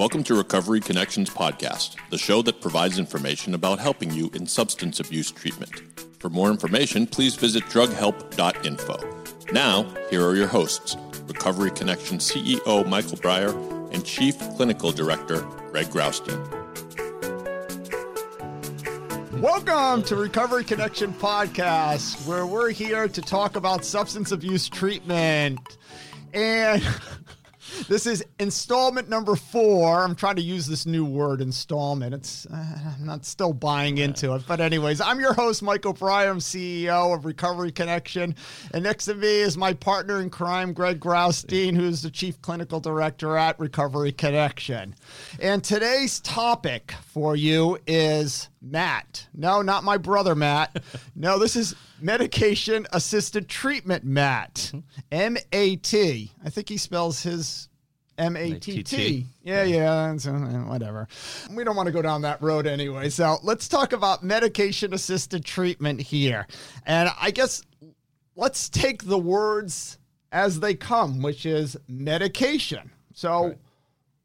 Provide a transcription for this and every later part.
Welcome to Recovery Connections Podcast, the show that provides information about helping you in substance abuse treatment. For more information, please visit drughelp.info. Now, here are your hosts Recovery Connection CEO Michael Breyer and Chief Clinical Director Greg Graustein. Welcome to Recovery Connection Podcast, where we're here to talk about substance abuse treatment. And this is installment number four. I'm trying to use this new word, installment. It's uh, I'm not still buying into it, but anyways, I'm your host, Michael Breyer. I'm CEO of Recovery Connection, and next to me is my partner in crime, Greg Graustein, who's the chief clinical director at Recovery Connection. And today's topic for you is Matt. No, not my brother, Matt. No, this is medication assisted treatment, Matt. M A T. I think he spells his M A T T. Yeah, yeah, so, whatever. We don't want to go down that road anyway. So let's talk about medication assisted treatment here. And I guess let's take the words as they come, which is medication. So, right.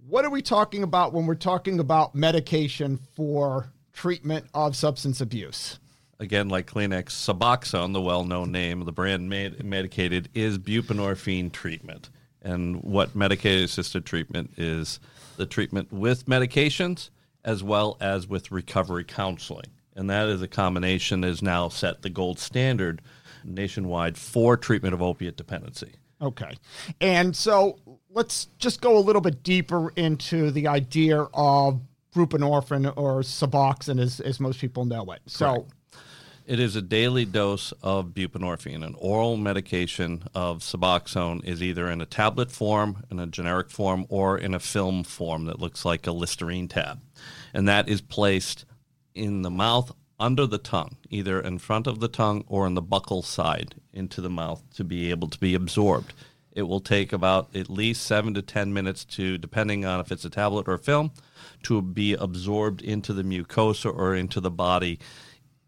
what are we talking about when we're talking about medication for treatment of substance abuse? Again, like Kleenex, Suboxone, the well known name of the brand made, medicated, is buprenorphine treatment. And what medicated assisted treatment is the treatment with medications as well as with recovery counseling. And that is a combination is now set the gold standard nationwide for treatment of opiate dependency. Okay. And so let's just go a little bit deeper into the idea of buprenorphine or Suboxone as, as most people know it. So Correct. It is a daily dose of buprenorphine. An oral medication of Suboxone is either in a tablet form, in a generic form, or in a film form that looks like a Listerine tab. And that is placed in the mouth under the tongue, either in front of the tongue or in the buccal side into the mouth to be able to be absorbed. It will take about at least seven to 10 minutes to, depending on if it's a tablet or film, to be absorbed into the mucosa or into the body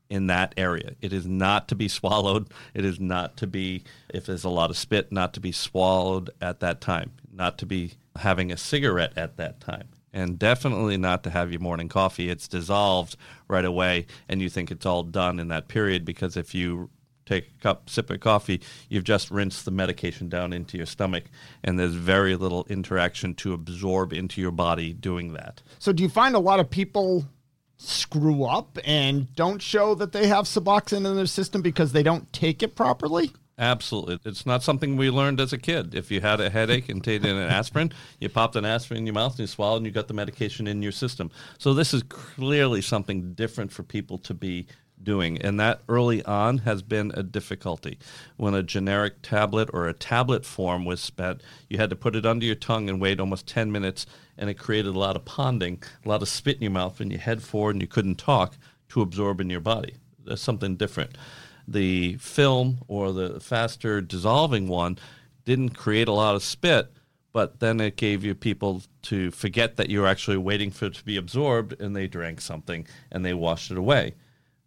in that area. It is not to be swallowed. It is not to be, if there's a lot of spit, not to be swallowed at that time, not to be having a cigarette at that time. And definitely not to have your morning coffee. It's dissolved right away, and you think it's all done in that period because if you take a cup, sip of coffee, you've just rinsed the medication down into your stomach, and there's very little interaction to absorb into your body doing that. So, do you find a lot of people screw up and don't show that they have Suboxone in their system because they don't take it properly? Absolutely. It's not something we learned as a kid. If you had a headache and taken an aspirin, you popped an aspirin in your mouth and you swallowed and you got the medication in your system. So this is clearly something different for people to be doing. And that early on has been a difficulty. When a generic tablet or a tablet form was spent, you had to put it under your tongue and wait almost 10 minutes, and it created a lot of ponding, a lot of spit in your mouth, and you head forward and you couldn't talk to absorb in your body. That's something different. The film or the faster dissolving one didn't create a lot of spit, but then it gave you people to forget that you were actually waiting for it to be absorbed, and they drank something and they washed it away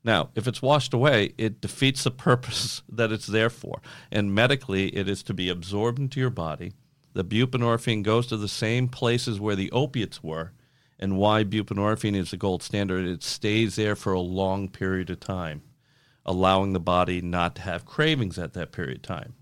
now, if it's washed away, it defeats the purpose that it's there for. And medically, it is to be absorbed into your body. The buprenorphine goes to the same places where the opiates were. And why buprenorphine is the gold standard, it stays there for a long period of time, allowing the body not to have cravings at that period of time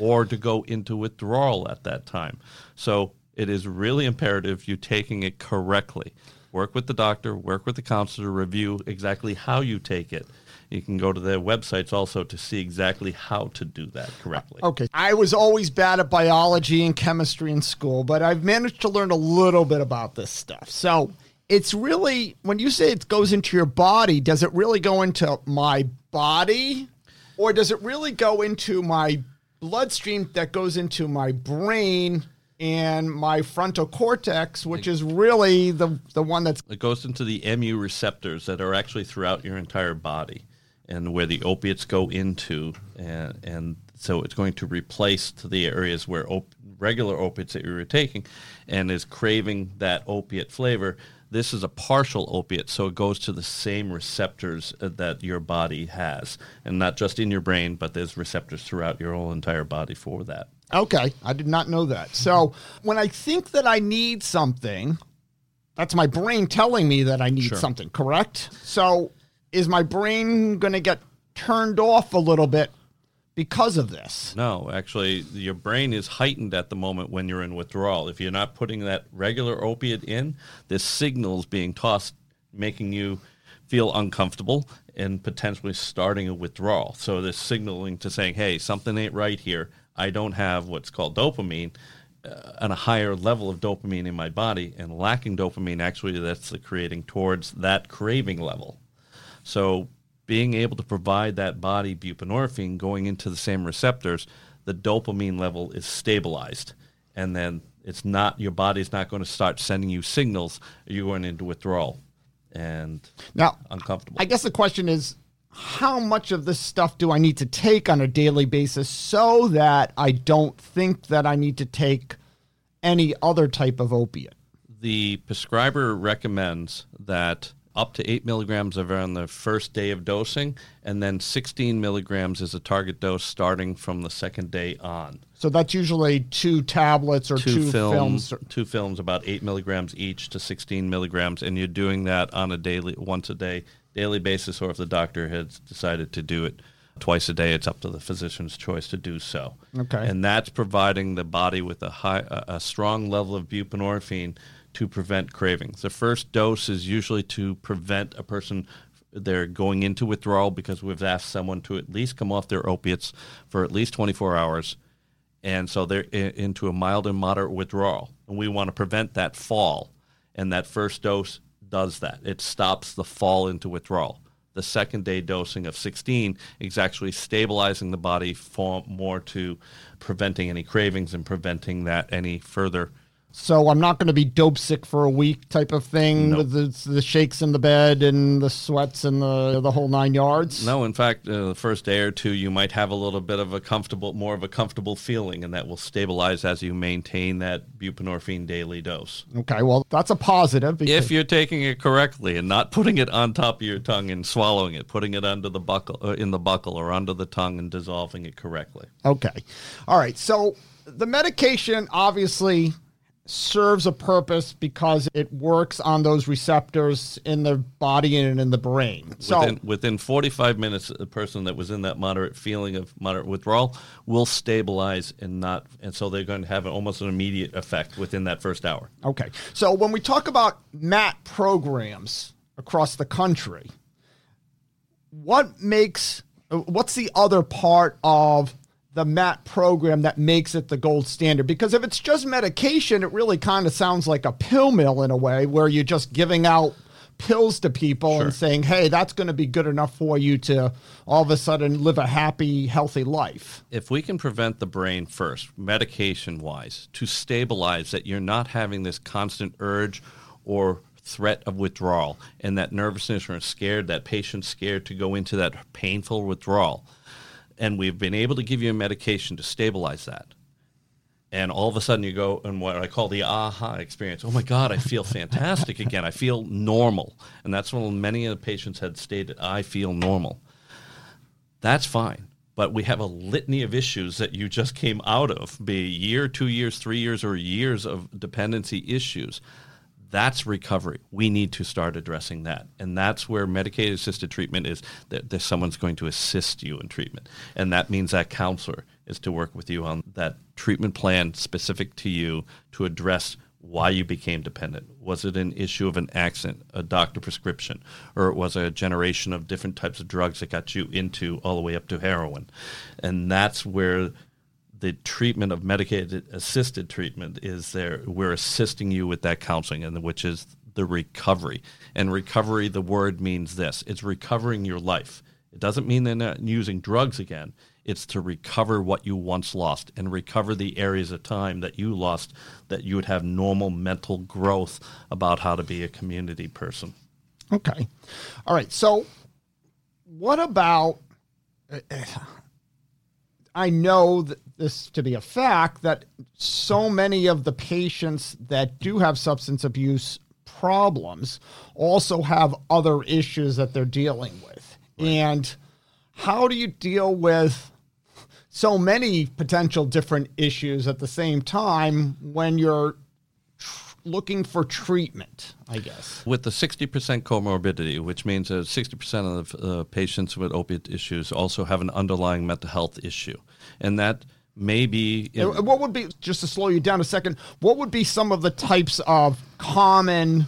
or to go into withdrawal at that time. So it is really imperative you taking it correctly work with the doctor, work with the counselor, review exactly how you take it. You can go to their websites also to see exactly how to do that correctly. Uh, okay. I was always bad at biology and chemistry in school, but I've managed to learn a little bit about this stuff. So it's really, when you say it goes into your body, does it really go into my body? Or does it really go into my bloodstream that goes into my brain and my frontal cortex, which is really the the one that's it goes into the mu receptors that are actually throughout your entire body, and where the opiates go into, and and so it's going to replace to the areas where op- regular opiates that you were taking, and is craving that opiate flavor. This is a partial opiate, so it goes to the same receptors uh, that your body has, and not just in your brain, but there's receptors throughout your whole entire body for that. Okay, I did not know that. So when I think that I need something, that's my brain telling me that I need Sure. something, correct? So is my brain going to get turned off a little bit because of this? No, actually, your brain is heightened at the moment when you're in withdrawal. If you're not putting that regular opiate in, this signal's being tossed, making you feel uncomfortable and potentially starting a withdrawal. So this signaling to saying, "Hey, something ain't right here. I don't have what's called dopamine." Uh, and a higher level of dopamine in my body, and lacking dopamine actually that's the creating towards that craving level. So being able to provide that body buprenorphine going into the same receptors, the dopamine level is stabilized. And then it's not your body's not going to start sending you signals. You're going into withdrawal and Now, uncomfortable. I guess the question is how much of this stuff do I need to take on a daily basis so that I don't think that I need to take any other type of opiate? the prescriber recommends that up to 8 milligrams are on the first day of dosing, and then 16 milligrams is a target dose starting from the second day on. So that's usually two tablets or two, two, films, films. two films about eight milligrams each to 16 milligrams, and you're doing that on a daily, once a day, daily basis, or if the doctor has decided to do it twice a day, it's up to the physician's choice to do so. Okay. And that's providing the body with a high, a, a strong level of buprenorphine to prevent cravings. The first dose is usually to prevent a person they're going into withdrawal because we've asked someone to at least come off their opiates for at least 24 hours and so they're into a mild and moderate withdrawal. And we want to prevent that fall, and that first dose does that. It stops the fall into withdrawal. The second day dosing of 16 is actually stabilizing the body for more to preventing any cravings and preventing that any further. So I'm not going to be dope sick for a week type of thing No. with the, the shakes in the bed and the sweats and the the whole nine yards. No, in fact, uh, the first day or two, you might have a little bit of a comfortable, more of a comfortable feeling, and that will stabilize as you maintain that buprenorphine daily dose. Okay, well that's a positive. Because, if you're taking it correctly and not putting it on top of your tongue and swallowing it, putting it under the buccal, uh, in the buccal or under the tongue and dissolving it correctly. okay, all right. So the medication obviously serves a purpose because it works on those receptors in the body and in the brain. So Within, within 45 minutes, the person that was in that moderate feeling of moderate withdrawal will stabilize and not, and so they're going to have an, almost an immediate effect within that first hour. Okay. So when we talk about MAT programs across the country, what makes what's the other part of the MAT program that makes it the gold standard? Because if it's just medication, it really kind of sounds like a pill mill in a way where you're just giving out pills to people Sure. and saying, "Hey, that's going to be good enough for you to all of a sudden live a happy, healthy life." if we can prevent the brain first, medication wise, to stabilize that you're not having this constant urge or threat of withdrawal and that nervousness or scared, that patient's scared to go into that painful withdrawal. And we've been able to give you a medication to stabilize that. And all of a sudden you go and what I call the aha experience. Oh my God, I feel fantastic again. I feel normal. And that's when many of the patients had stated, I feel normal that's fine. But we have a litany of issues that you just came out of, be a year, two years, three years, or years of dependency issues. That's recovery. We need to start addressing that. And that's where medicated assisted treatment is that, that someone's going to assist you in treatment. And that means that counselor is to work with you on that treatment plan specific to you to address why you became dependent. Was it an issue of an accident, a doctor prescription, or it was a generation of different types of drugs that got you into all the way up to heroin? And that's where the treatment of medicated assisted treatment is there. We're assisting you with that counseling, and which is the recovery. And recovery, the word means this: it's recovering your life. It doesn't mean they're not using drugs again. It's to recover what you once lost and recover the areas of time that you lost that you would have normal mental growth about how to be a community person. Okay. All right. So, what about? I know this to be a fact that so many of the patients that do have substance abuse problems also have other issues that they're dealing with. And how do you deal with so many potential different issues at the same time when you're looking for treatment, I guess. With the 60% comorbidity, which means that 60% of uh, patients with opiate issues also have an underlying mental health issue. And that may be. In, what would be, just to slow you down a second, what would be some of the types of common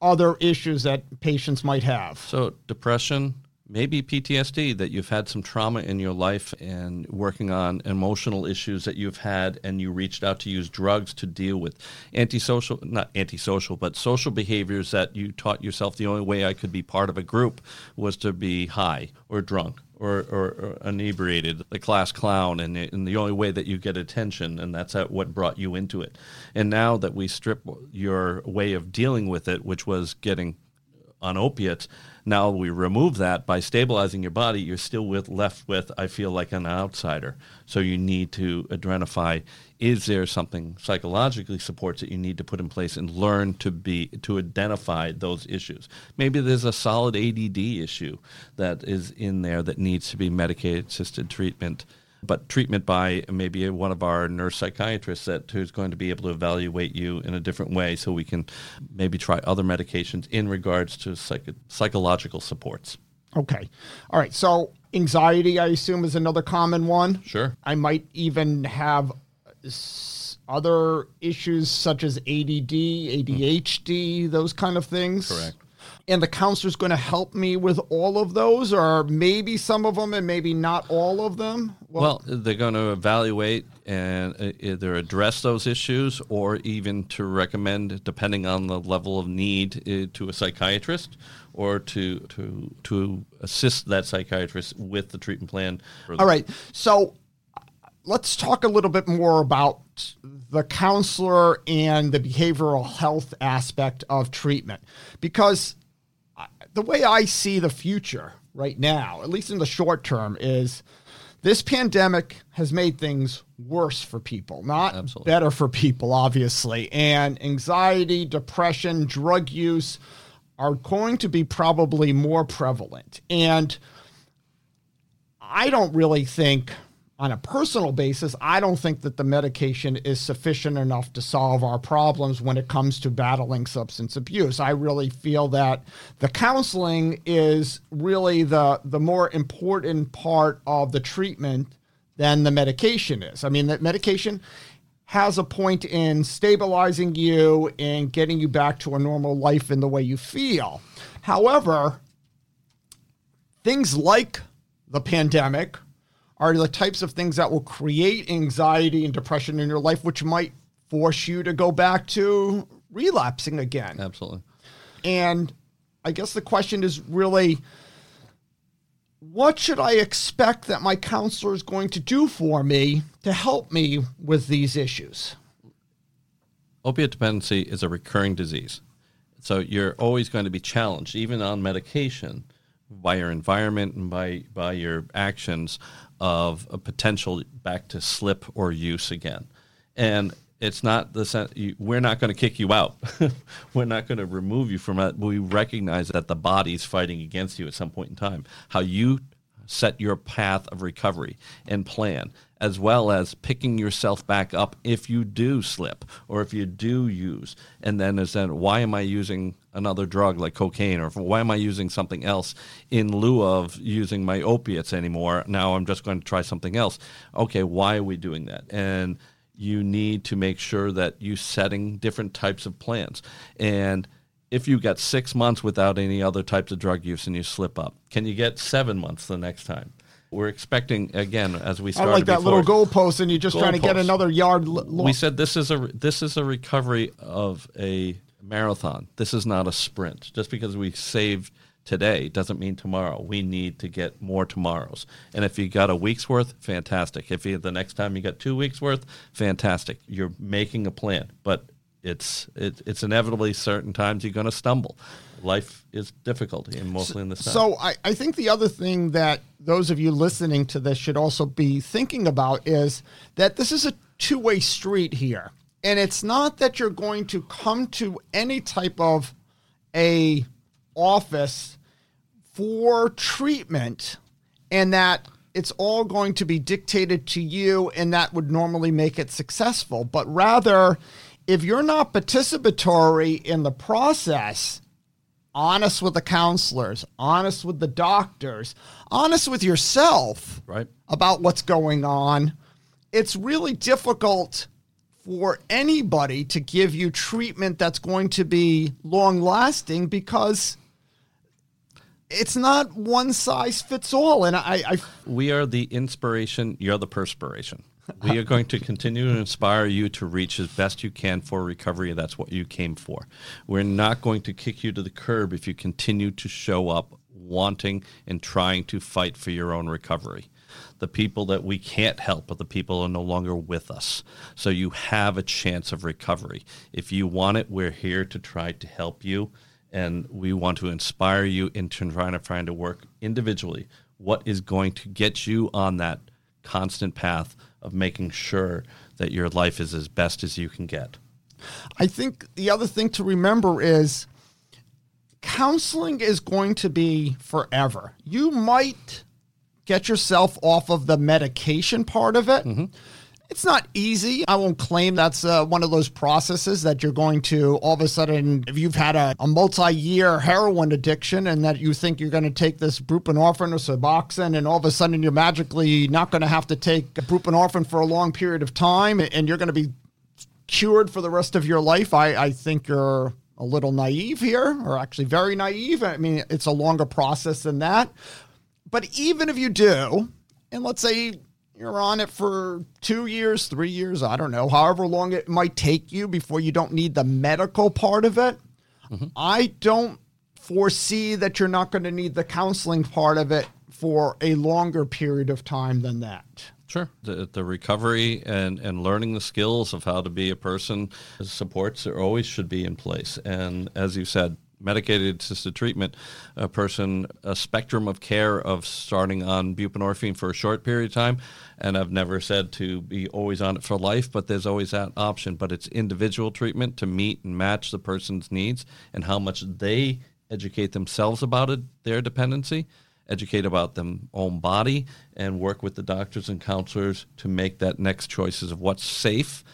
other issues that patients might have? So, depression, maybe PTSD that you've had some trauma in your life and working on emotional issues that you've had and you reached out to use drugs to deal with antisocial not antisocial but social behaviors that you taught yourself the only way I could be part of a group was to be high or drunk or, or, or, inebriated, the class clown, and, and, the only way that you get attention, and that's what brought you into it. And now that we strip your way of dealing with it, which was getting on opiates, now we remove that by stabilizing your body, you're still with, left with, I feel like an outsider. So you need to identify is there something psychologically supports that you need to put in place and learn to be to identify those issues. Maybe there's a solid ADD issue that is in there that needs to be medicated assisted treatment but treatment by maybe one of our nurse psychiatrists that who's going to be able to evaluate you in a different way so we can maybe try other medications in regards to psych- psychological supports. Okay. All right. So anxiety, I assume, is another common one. Sure. I might even have other issues such as ADD, ADHD, mm. those kind of things. Correct and the counselor's going to help me with all of those, or maybe some of them and maybe not all of them? Well, well they're going to evaluate and uh, either address those issues or even to recommend, depending on the level of need, uh, to a psychiatrist or to, to, to assist that psychiatrist with the treatment plan. All right. So let's talk a little bit more about the counselor and the behavioral health aspect of treatment because the way I see the future right now, at least in the short term, is this pandemic has made things worse for people, not Absolutely. better for people, obviously. And anxiety, depression, drug use are going to be probably more prevalent. And I don't really think on a personal basis, I don't think that the medication is sufficient enough to solve our problems when it comes to battling substance abuse. I really feel that the counseling is really the the more important part of the treatment than the medication is. I mean, that medication has a point in stabilizing you and getting you back to a normal life in the way you feel. However, things like the pandemic are the types of things that will create anxiety and depression in your life, which might force you to go back to relapsing again. Absolutely. And I guess the question is really what should I expect that my counselor is going to do for me to help me with these issues? Opiate dependency is a recurring disease. So you're always going to be challenged, even on medication, by your environment and by, by your actions of a potential back to slip or use again. And it's not the sense we're not going to kick you out. we're not going to remove you from it. We recognize that the body's fighting against you at some point in time. How you set your path of recovery and plan, as well as picking yourself back up if you do slip or if you do use. And then is then why am I using another drug like cocaine or why am I using something else in lieu of using my opiates anymore? Now I'm just going to try something else. Okay, why are we doing that? And you need to make sure that you setting different types of plans. And if you got six months without any other types of drug use and you slip up, can you get seven months the next time? We're expecting again as we start. I like that before, little goalpost, and you're just trying to get another yard. we said this is a this is a recovery of a marathon. This is not a sprint. Just because we saved today doesn't mean tomorrow. We need to get more tomorrows. And if you got a week's worth, fantastic. If you the next time you got two weeks worth, fantastic. You're making a plan, but it's it, it's inevitably certain times you're going to stumble. Life is difficult, and mostly in the sun. So I, I think the other thing that those of you listening to this should also be thinking about is that this is a two way street here, and it's not that you're going to come to any type of a office for treatment, and that it's all going to be dictated to you, and that would normally make it successful, but rather if you're not participatory in the process, honest with the counselors, honest with the doctors, honest with yourself Right. about what's going on, it's really difficult for anybody to give you treatment that's going to be long lasting because it's not one size fits all. And I, I We are the inspiration, you're the perspiration. We are going to continue to inspire you to reach as best you can for recovery. That's what you came for. We're not going to kick you to the curb if you continue to show up wanting and trying to fight for your own recovery. The people that we can't help are the people who are no longer with us. So you have a chance of recovery. If you want it, we're here to try to help you and we want to inspire you into trying to find to work individually what is going to get you on that constant path of making sure that your life is as best as you can get. I think the other thing to remember is counseling is going to be forever. You might get yourself off of the medication part of it. Mm-hmm. It's not easy. I won't claim that's uh, one of those processes that you're going to all of a sudden, if you've had a, a multi year heroin addiction and that you think you're going to take this buprenorphine or Suboxone and all of a sudden you're magically not going to have to take buprenorphine for a long period of time and you're going to be cured for the rest of your life, I, I think you're a little naive here, or actually very naive. I mean, it's a longer process than that. But even if you do, and let's say you're on it for two years, three years, I don't know, however long it might take you before you don't need the medical part of it, mm-hmm. I don't foresee that you're not going to need the counseling part of it for a longer period of time than that. Sure. The, the recovery and, and learning the skills of how to be a person, supports are always should be in place. And as you said, medicated assisted treatment, a person, a spectrum of care of starting on buprenorphine for a short period of time. And I've never said to be always on it for life, but there's always that option. But it's individual treatment to meet and match the person's needs and how much they educate themselves about it, their dependency educate about their own body and work with the doctors and counselors to make that next choices of what's safe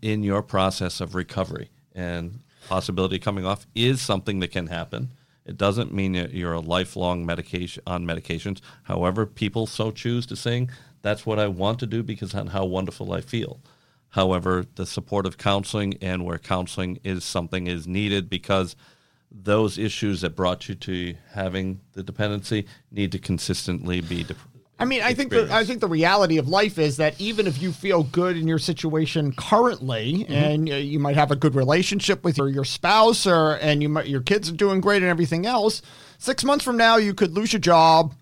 in your process of recovery. And possibility coming off is something that can happen. It doesn't mean you're a lifelong medication on medications. However, people so choose to sing, that's what I want to do because of how wonderful I feel. However, the support of counseling and where counseling is something is needed because those issues that brought you to having the dependency need to consistently be. De- I mean, I think the, I think the reality of life is that even if you feel good in your situation currently, and uh, you might have a good relationship with your, your spouse, or and you might, your kids are doing great and everything else, six months from now you could lose your job.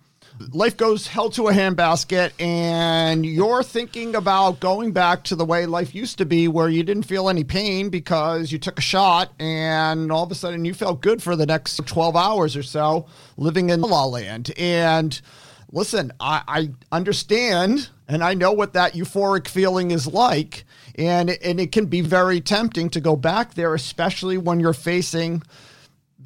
Life goes hell to a handbasket, and you're thinking about going back to the way life used to be, where you didn't feel any pain because you took a shot, and all of a sudden you felt good for the next 12 hours or so living in La Land. And listen, I, I understand and I know what that euphoric feeling is like. And, and it can be very tempting to go back there, especially when you're facing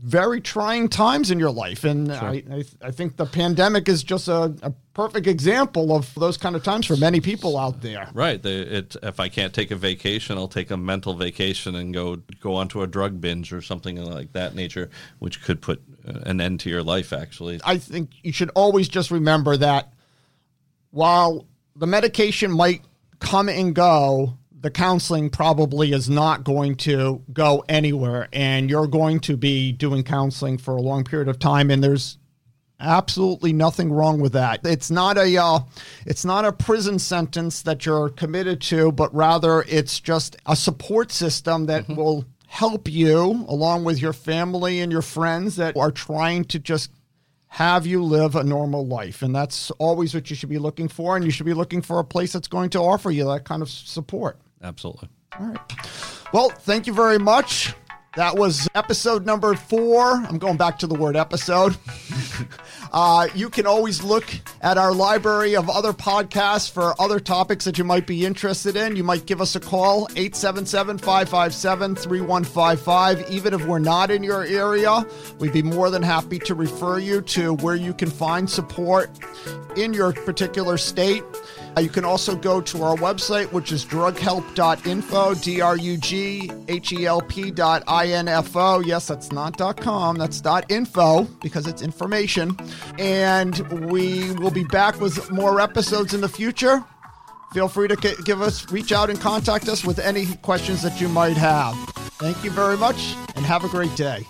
very trying times in your life. And I, I, I think the pandemic is just a, a perfect example of those kind of times for many people out there. Right. The, it, if I can't take a vacation, I'll take a mental vacation and go go onto a drug binge or something like that nature, which could put uh, an end to your life. Actually, I think you should always just remember that while the medication might come and go, the counseling probably is not going to go anywhere. And you're going to be doing counseling for a long period of time. And there's absolutely nothing wrong with that. It's not a uh, it's not a prison sentence that you're committed to, but rather it's just a support system that will help you along with your family and your friends that are trying to just have you live a normal life. And that's always what you should be looking for. And you should be looking for a place that's going to offer you that kind of support. Absolutely. All right. Well, thank you very much. That was episode number four. I'm going back to the word episode. uh, you can always look at our library of other podcasts for other topics that you might be interested in. You might give us a call, 877 557 3155. Even if we're not in your area, we'd be more than happy to refer you to where you can find support in your particular state. Uh, you can also go to our website, which is drughelp.info, D R U G H E L P dot I N F O. Yes, that's not .com, that's .info because it's information. And we will be back with more episodes in the future. Feel free to give us, reach out and contact us with any questions that you might have. Thank you very much and have a great day.